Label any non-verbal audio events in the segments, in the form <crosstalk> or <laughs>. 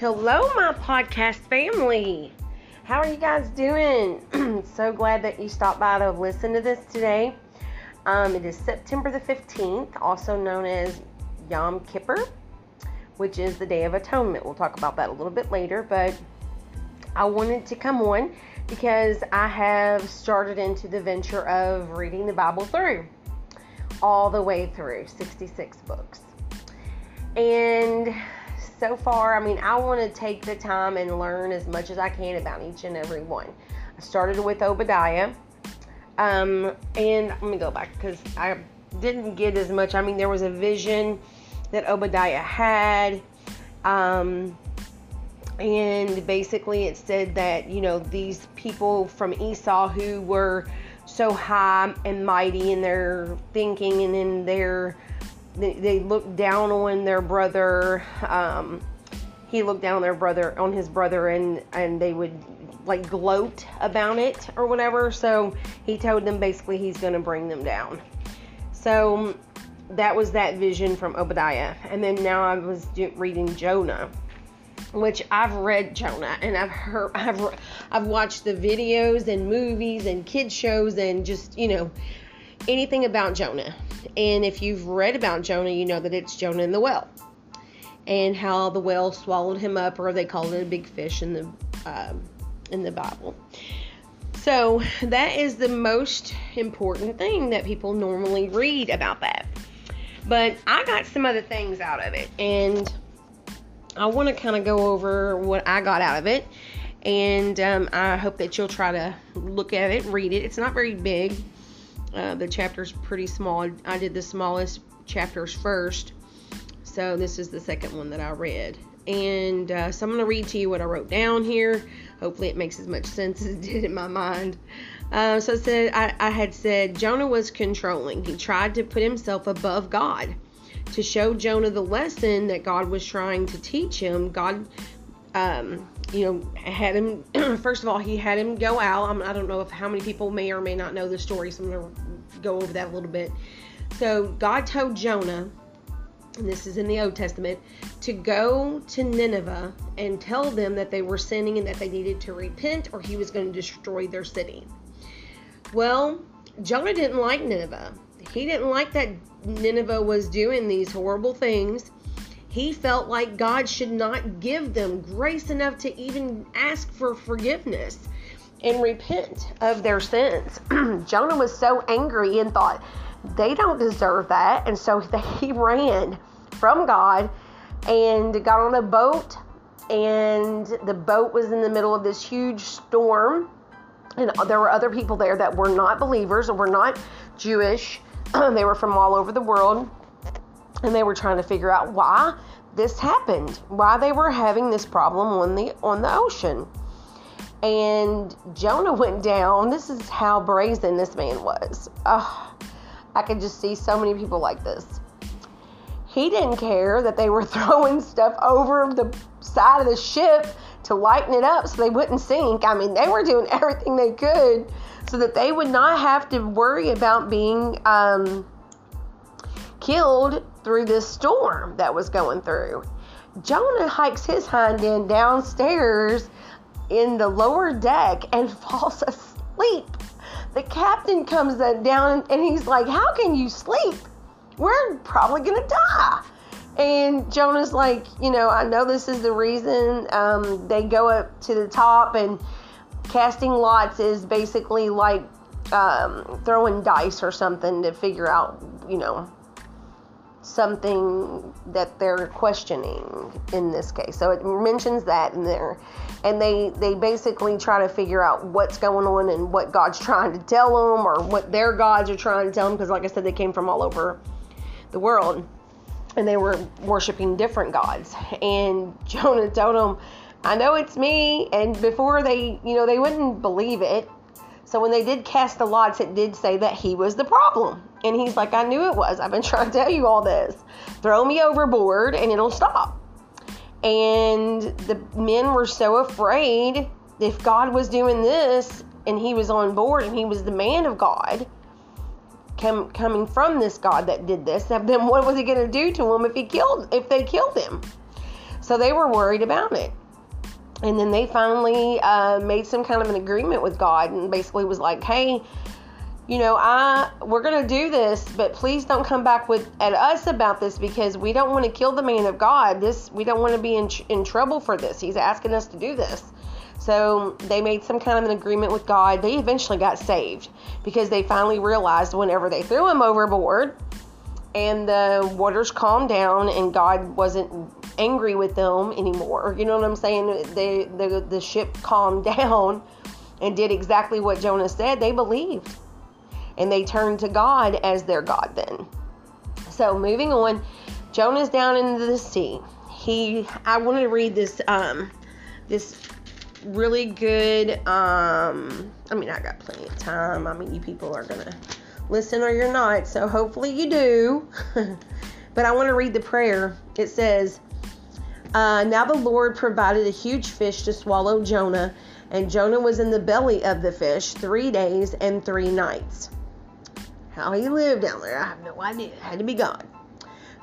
Hello, my podcast family. How are you guys doing? <clears throat> so glad that you stopped by to listen to this today. Um, it is September the 15th, also known as Yom Kippur, which is the Day of Atonement. We'll talk about that a little bit later, but I wanted to come on because I have started into the venture of reading the Bible through all the way through 66 books. And so far, I mean, I want to take the time and learn as much as I can about each and every one. I started with Obadiah. Um, and let me go back because I didn't get as much. I mean, there was a vision that Obadiah had. Um, and basically, it said that, you know, these people from Esau who were so high and mighty in their thinking and in their they, they looked down on their brother. Um, he looked down on their brother, on his brother, and and they would like gloat about it or whatever. So he told them basically he's going to bring them down. So that was that vision from Obadiah. And then now I was reading Jonah, which I've read Jonah and I've heard I've I've watched the videos and movies and kid shows and just, you know, anything about Jonah. And if you've read about Jonah, you know that it's Jonah in the well and how the whale swallowed him up, or they called it a big fish in the um, in the Bible. So that is the most important thing that people normally read about that. But I got some other things out of it, and I want to kind of go over what I got out of it. And um, I hope that you'll try to look at it, read it. It's not very big uh, the chapter's pretty small. I did the smallest chapters first, so this is the second one that I read. And uh, so I'm going to read to you what I wrote down here. Hopefully, it makes as much <laughs> sense as it did in my mind. Uh, so it said I, I had said Jonah was controlling. He tried to put himself above God. To show Jonah the lesson that God was trying to teach him, God um, you know, had him. <clears throat> first of all, he had him go out. I do not know if how many people may or may not know the story, so I'm going to go over that a little bit. So God told Jonah, and this is in the Old Testament, to go to Nineveh and tell them that they were sinning and that they needed to repent, or he was going to destroy their city. Well, Jonah didn't like Nineveh. He didn't like that Nineveh was doing these horrible things he felt like God should not give them grace enough to even ask for forgiveness and repent of their sins. <clears throat> Jonah was so angry and thought, they don't deserve that. And so <laughs> he ran from God and got on a boat. And the boat was in the middle of this huge storm. And there were other people there that were not believers or were not Jewish. <clears throat> they were from all over the world and they were trying to figure out why this happened, why they were having this problem on the on the ocean. And Jonah went down. This is how brazen this man was. Oh, I could just see so many people like this. He didn't care that they were <laughs> throwing stuff over the side of the ship to lighten it up so they wouldn't sink. I mean, they were doing <laughs> everything they could so that they would not have to worry about being um, killed through this storm that was going through. Jonah hikes his hind end downstairs in the lower deck and <laughs> falls asleep. The captain comes down and he's like, How can you sleep? We're probably to die. And Jonah's like, You know, I know this is the reason. Um, they go up to the top, and casting lots is basically like um, throwing dice or something to figure out, you know, something that they're questioning in this case. So it mentions that in there. And they, they basically try to figure out what's going on and what God's trying to tell them or what their gods are trying to tell them. Because, like I said, they came from all over the world and they were worshiping different gods. And <laughs> Jonah told them, I know it's me. And before they, you know, they wouldn't believe it. So when they did cast the lots, it did say that he was the problem. And he's like, I knew it was. I've been <laughs> trying to tell you all this. Throw me overboard and it'll stop. And the men were so afraid if God was doing this and he was on board and he was the man of God, come, coming from this God that did this, <laughs> then what was he going to do to him if he killed if they killed him? So they were worried about it. And then they finally uh, made some kind of an agreement with God and basically was like, hey, you know, I we're gonna do this, but please don't come back with at us about this because we don't want to kill the man of God. This we don't want to be in in trouble for this. He's asking us to do this. So they made some kind of an agreement with God. They eventually got saved because they finally realized whenever they threw him overboard and the waters calmed down and God wasn't angry with them anymore. You know what I'm saying? They, the, the ship calmed <laughs> down and did exactly what Jonah said. They believed and they turn to God as their God then. So moving on, Jonah's down into the sea. He, I wanted to read this, um, this really good, um, I mean, I got plenty of time. I mean, you people are gonna listen or you're not, so hopefully you do. <laughs> but I want to read the prayer. It says, uh, Now the Lord provided a huge fish to swallow Jonah, and Jonah was in the belly of the fish three days and three nights. How he lived down there, I have no idea. It had to be God.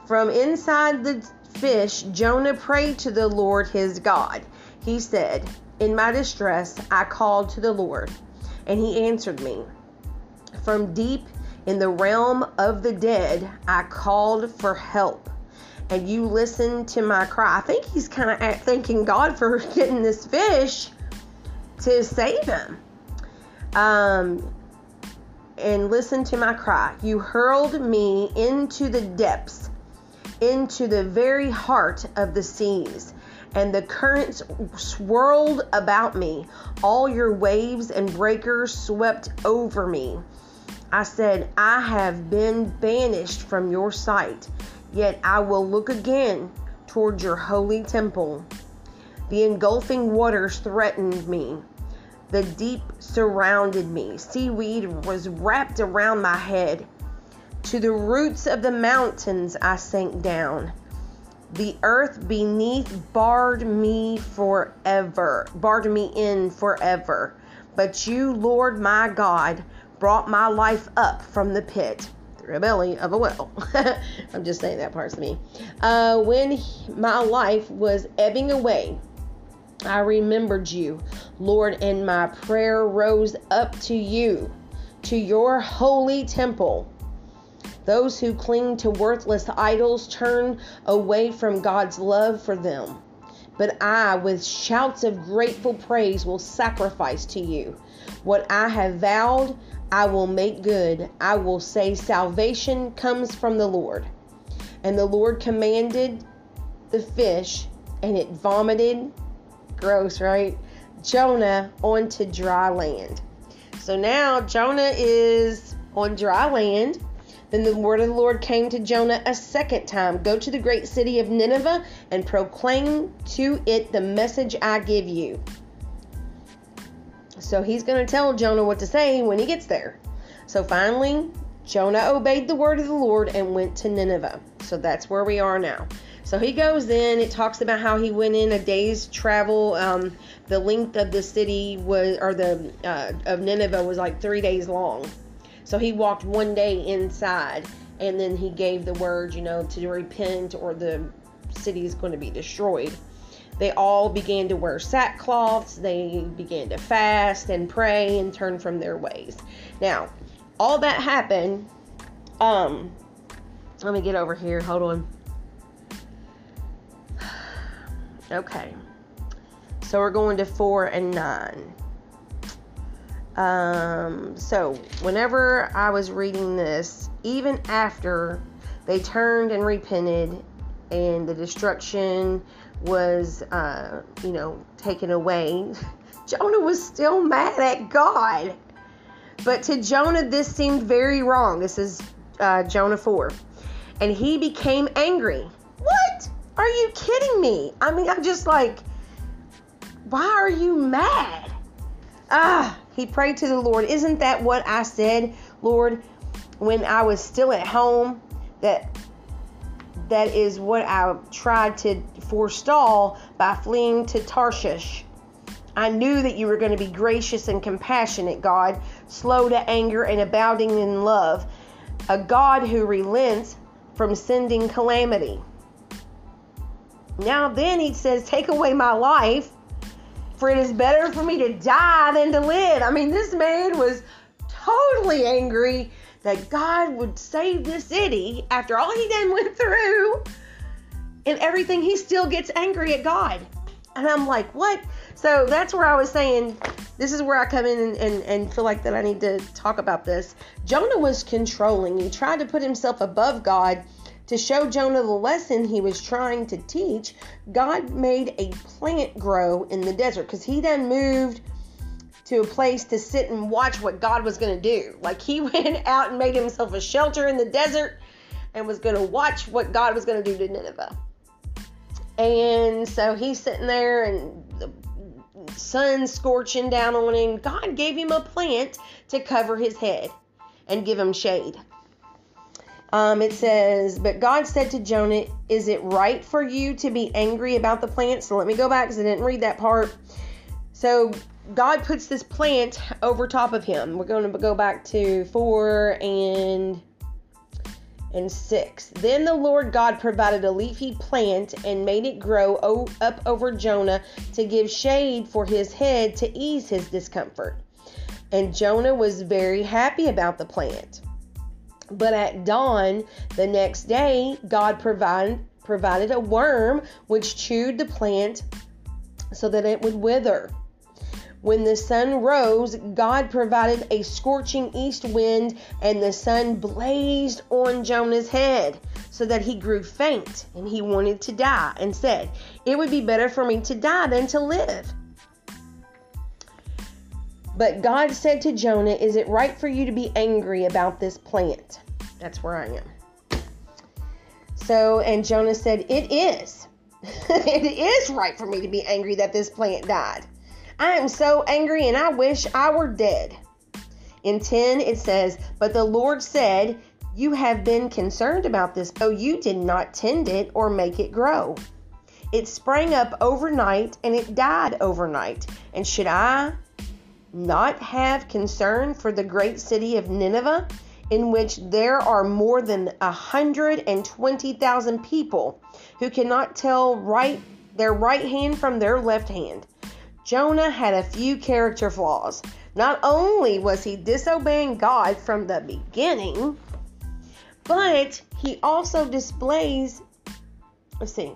From inside the fish, Jonah prayed to the Lord his God. He said, In my distress, I called to the Lord, and he answered me. From deep in the realm of the dead, I called for help, and you listened to my cry. I think he's kind of thanking God for <laughs> getting this fish to save him. Um, and listen to my cry. You hurled me into the depths, into the very heart of the seas, and the currents swirled about me. All your waves and breakers swept over me. I said, I have been banished from your sight, yet I will look again toward your holy temple. The engulfing waters threatened me. The deep surrounded me. Seaweed was wrapped around my head. To the roots of the mountains I sank down. The earth beneath barred me forever, barred me in forever. But you, Lord my God, brought my life up from the pit through a belly of a well. <laughs> I'm just saying that part's me. Uh, when my life was ebbing away, I remembered you, Lord, and my prayer rose up to you, to your holy temple. Those who cling to worthless idols turn away from God's love for them. But I, with shouts of grateful praise, will sacrifice to you. What I have vowed, I will make good. I will say, Salvation comes from the Lord. And the Lord commanded the fish, and it vomited Gross, right? Jonah onto dry land. So now Jonah is on dry land. Then the word of the Lord came to Jonah a second time Go to the great city of Nineveh and proclaim to it the message I give you. So he's going to tell Jonah what to say when he gets there. So finally, Jonah obeyed the word of the Lord and went to Nineveh. So that's where we are now. So he goes in. It talks about how he went in a day's travel. Um, the length of the city was, or the uh, of Nineveh was like three days long. So he walked one day inside, and then he gave the word, you know, to repent or the city is going to be destroyed. They all began to wear sackcloths. They began to fast and pray and turn from their ways. Now, all that happened. Um, let me get over here. Hold on. Okay. So we're going to 4 and 9. Um, so whenever I was reading this, even after they turned and repented and the destruction was, uh, you know, taken away, <laughs> Jonah was still mad at God. But to Jonah, this seemed very wrong. This is uh, Jonah 4. And he became angry. What? Are you kidding me? I mean, I'm just like, why are you mad? Ah, he prayed to the Lord. Isn't that what I said, Lord, when I was still at home? That that is what I tried to forestall by fleeing to Tarshish. I knew that you were going to be gracious and compassionate, God, slow to anger and abounding in love, a God who relents from sending calamity. Now then he says, Take away my life, for it is better for me to die than to live. I mean, this man was totally angry that God would save this city after all he done went through and everything. He still gets angry at God. And I'm like, what? So that's where I was saying, this is where I come in and, and, and feel like that I need to talk about this. Jonah was controlling. He tried to put himself above God to show Jonah the lesson he was trying to teach. God made a plant grow in the desert because he then moved to a place to sit and watch what God was going to do. Like he <laughs> went out and made himself a shelter in the desert and was going to watch what God was going to do to Nineveh. And so he's sitting there and the sun scorching down on him. God gave him a plant to cover his head and give him shade. Um, it says, But God said to Jonah, Is it right for you to be angry about the plant? So let me go back because I didn't read that part. So God puts this plant over top of him. We're going to go back to 4 and and 6. Then the Lord God provided a leafy plant and made it grow up over Jonah to give shade for his head to ease his discomfort. And Jonah was very happy about the plant. But at dawn the next day, God provided provided a worm which chewed the plant so that it would wither. When the sun rose, God provided a scorching east wind, and the sun blazed on Jonah's head so that he grew faint and he wanted to die and said, It would be better for me to die than to live. But God said to Jonah, Is it right for you to be angry about this plant? That's where I am. So, and Jonah said, It is. <laughs> it is right for me to be angry that this plant died. I am so angry and I wish I were dead. In 10, it says, But the Lord said, You have been concerned about this, though you did not tend it or make it grow. It sprang up overnight and it died overnight. And should I not have concern for the great city of Nineveh, in which there are more than a hundred and twenty thousand people who cannot tell right their right hand from their left hand? Jonah had a few character flaws. Not only was he disobeying God from the beginning, but he also displays, let's see,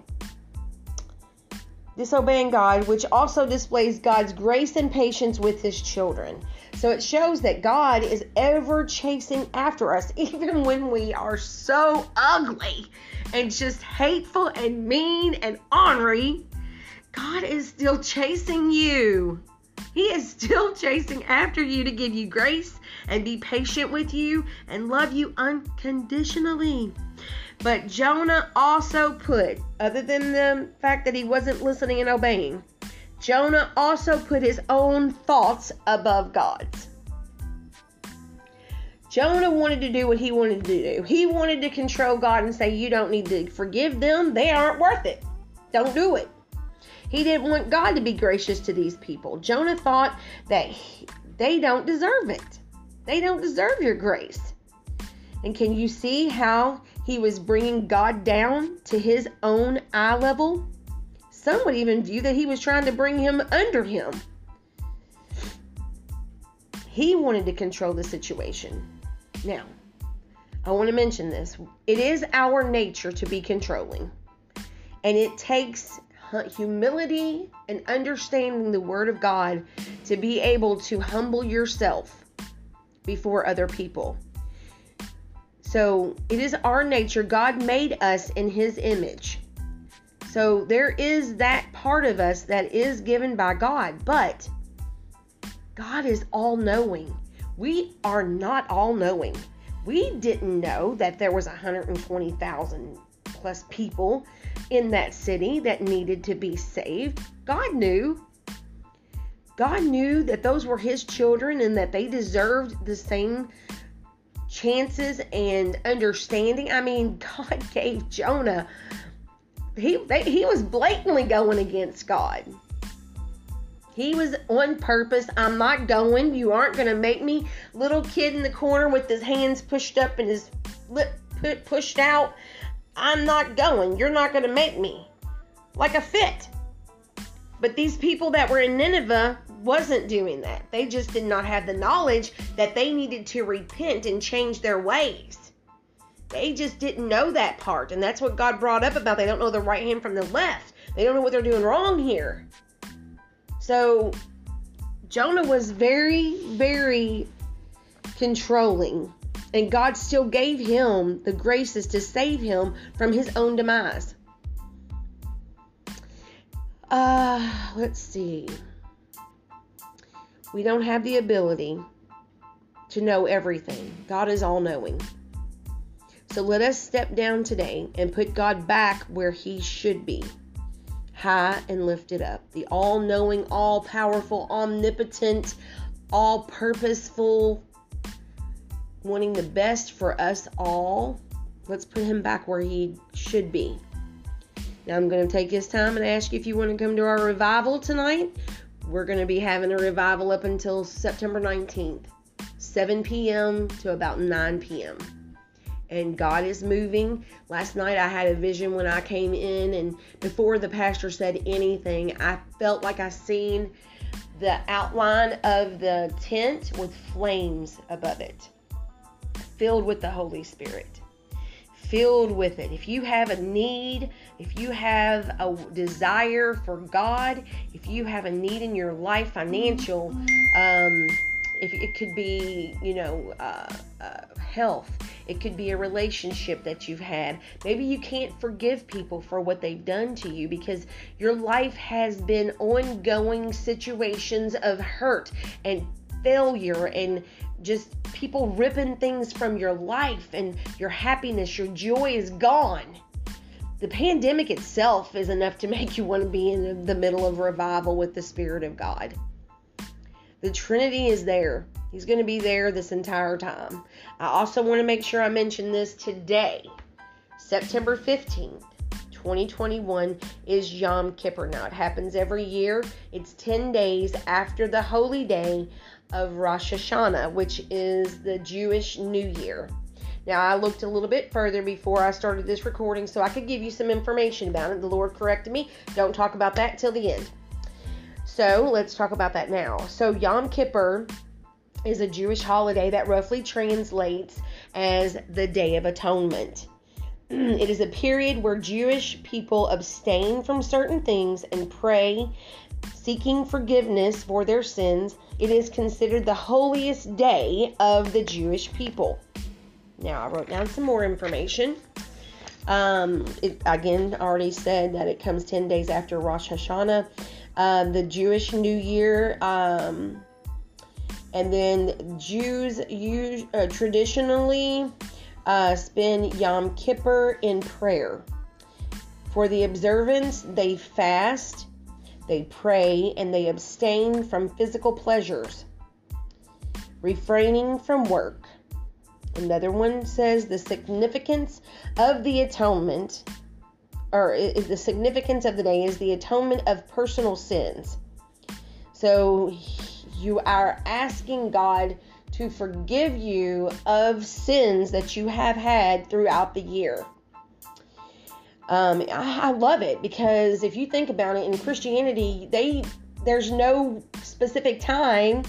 disobeying God, which also displays God's grace and patience with his children. So it shows that God is ever chasing after us, <laughs> even when we are so ugly and just hateful and mean and ornery. God is still chasing you. He is still <laughs> chasing after you to give you grace and be patient with you and love you unconditionally. But Jonah also put, other than the fact that he wasn't listening and obeying, Jonah also put his own thoughts above God's. Jonah wanted to do what he wanted to do. He wanted to control God and say, You don't need to forgive them. They aren't worth it. Don't do it. He didn't want God to be gracious to these people. Jonah thought that he, they don't deserve it. They don't deserve your grace. And can you see how he was bringing God down to his own eye level? Some would even view that he was trying to bring him under him. He wanted to control the situation. Now, I want to mention this. It is our nature to be controlling. And it takes humility and understanding the Word of God to be able to humble yourself before other people. So it is our nature. God made us in His image. So there is that part of us that is given by God, but God is all knowing. We are not all knowing. We didn't know that there was 120,000 plus people in that city that needed to be saved. God knew. God knew that those were his children and that they deserved the same chances and understanding. I mean, <laughs> God gave Jonah he they, he was blatantly going against God. He was on purpose. I'm not going. You aren't going to make me little kid in the corner with his hands pushed up and his lip pushed out. I'm not going. You're not going to make me. like a fit. But these people that were in Nineveh wasn't doing that. They just did not have the knowledge that they needed to repent and change their ways. They just didn't know that part. And that's what God brought up about they don't know the right hand from the left. They don't know what they're doing wrong here. So Jonah was very, very controlling. And God still gave him the graces to save him from his own demise. Uh, let's see. We don't have the ability to know everything. God is all knowing. So let us step down today and put God back where he should be high and lifted up. The all knowing, all powerful, omnipotent, all purposeful, wanting the best for us all. Let's put him back where he should be. Now I'm going to take this time and ask you if you want to come to our revival tonight. We're going to be having a revival up until September 19th, 7 p.m. to about 9 p.m. And God is moving. Last night I had a vision when I came in, and before the pastor said anything, I felt like I seen the outline of the tent with flames above it, filled with the Holy Spirit filled with it. If you have a need, if you have a desire for God, if you have a need in your life, financial, um, if it could be, you know, uh, uh, health, it could be a relationship that you've had. Maybe you can't forgive people for what they've done to you because your life has been ongoing situations of hurt and failure and just people ripping things from your life and your happiness, your joy is gone. The pandemic itself is enough to <laughs> make you want to be in the middle of revival with the Spirit of God. The Trinity is there. He's going to be there this entire time. I also want to make sure I mention this today. September 15th, 2021 is Yom Kippur. Now, it happens every year. It's 10 days after the holy day of Rosh Hashanah, which is the Jewish New Year. Now, I looked a little bit further before I started this recording so I could give you some information about it. The Lord corrected me. Don't talk about that till the end. So, let's talk about that now. So, Yom Kippur is a Jewish holiday that roughly translates as the Day of Atonement. It is a period where Jewish people abstain from certain things and pray, seeking forgiveness for their sins it is considered the holiest day of the Jewish people. Now, I wrote down some more information. Um, it again already said that it comes 10 days after Rosh Hashanah, um, the Jewish New Year. Um, and then Jews use, uh, traditionally uh, spend Yom Kippur in prayer. For the observance, they fast they pray and they abstain from physical pleasures, refraining from work. Another one says the significance of the atonement, or the significance of the day is the atonement of personal sins. So you are asking God to forgive you of sins that you have had throughout the year. Um, I, I love it because if you think about it, in Christianity, they there's no specific time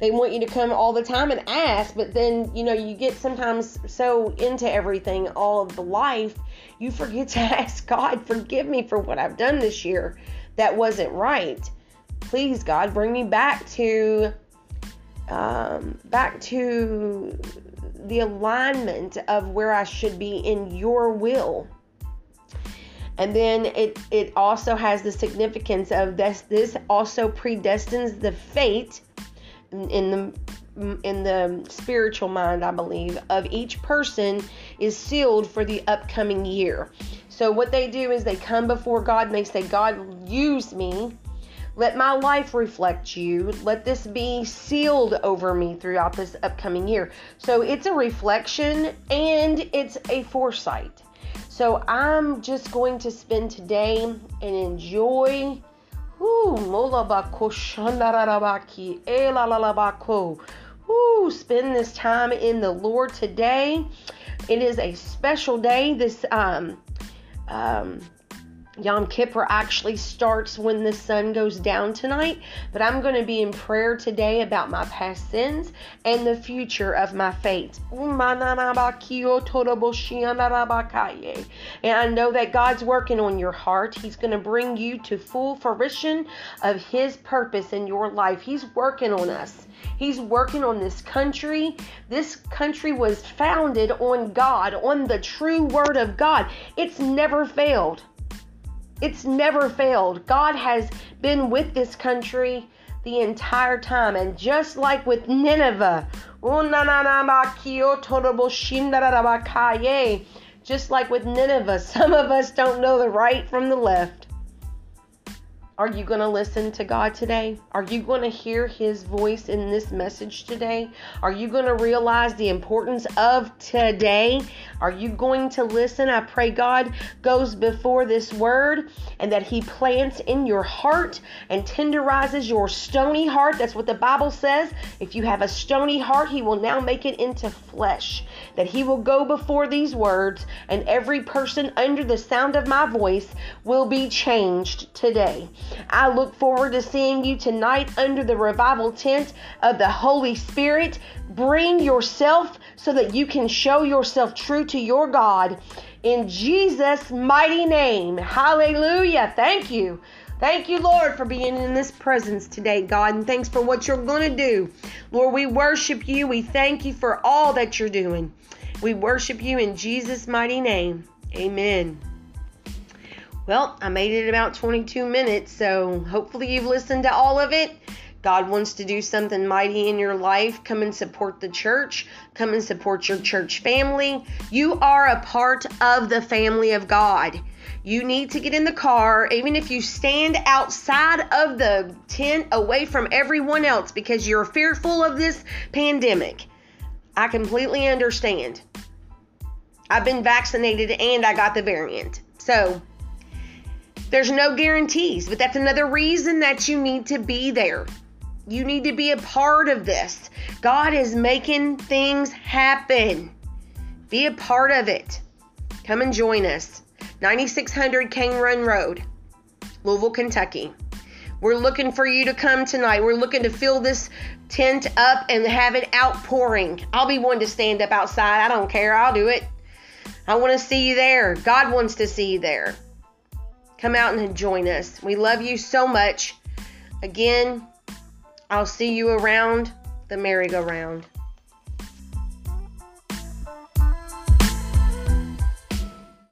they want you to come all the time and ask but then you know you get sometimes so into everything all of the life you forget <laughs> to ask god forgive me for what i've done this year that wasn't right please god bring me back to um, back to the alignment of where i should be in your will. And then it it also has the significance of this this also predestines the fate in the in the spiritual mind i believe of each person is sealed for the upcoming year. So what they do is they come before god and they say god use me let my life reflect you. Let this be sealed over me throughout this upcoming year. So it's a reflection and it's a foresight. So I'm just going to spend today and enjoy. Ooh, spend this time in the Lord today. It is a special day. This um, um, Yom Kippur actually starts when the sun goes down tonight, but I'm going to be in prayer today about my past sins and the future of my faith. And I know that God's working on your heart. He's going to bring you to full fruition of His purpose in your life. He's working on us. He's working on this country. This country was founded on God, on the true Word of God. It's never failed. It's never failed. God has been with this country the entire time. And just like with Nineveh, just like with Nineveh, some of us don't know the right from the left. Are you going to listen to God today? Are you going to hear His voice in this message today? Are you going to realize the importance of today? Are you going to listen? I pray God goes before this word and that He plants in your heart and tenderizes your stony heart. That's what the Bible says. If you have a stony heart, He will now make it into flesh. That He will go before these words, and every person under the sound of my voice will be changed today. I look forward to seeing you tonight under the revival tent of the Holy Spirit. Bring yourself so that you can show yourself true to your God in Jesus' mighty name. Hallelujah. Thank you. Thank you, Lord, for being in this presence today, God, and thanks for what you're going to do. Lord, we worship you. We thank you for all that you're doing. We worship you in Jesus' mighty name. Amen. Well, I made it about 22 minutes, so hopefully you've listened to all of it. God wants to do something mighty in your life. Come and support the church. Come and support your church family. You are a part of the family of God. You need to get in the car, even if you stand outside of the tent away from everyone else because you're fearful of this pandemic. I completely understand. I've been vaccinated and I got the variant. So, there's no guarantees, but that's another reason that you need to be there. You need to be a part of this. God is making things happen. Be a part of it. Come and join us. 9600 Cane Run Road, Louisville, Kentucky. We're looking for you to come tonight. We're looking to fill this tent up and have it outpouring. I'll be one to stand up outside. I don't care. I'll do it. I want to see you there. God wants to see you there. Come out and join us. We love you so much. Again, I'll see you around the merry-go-round.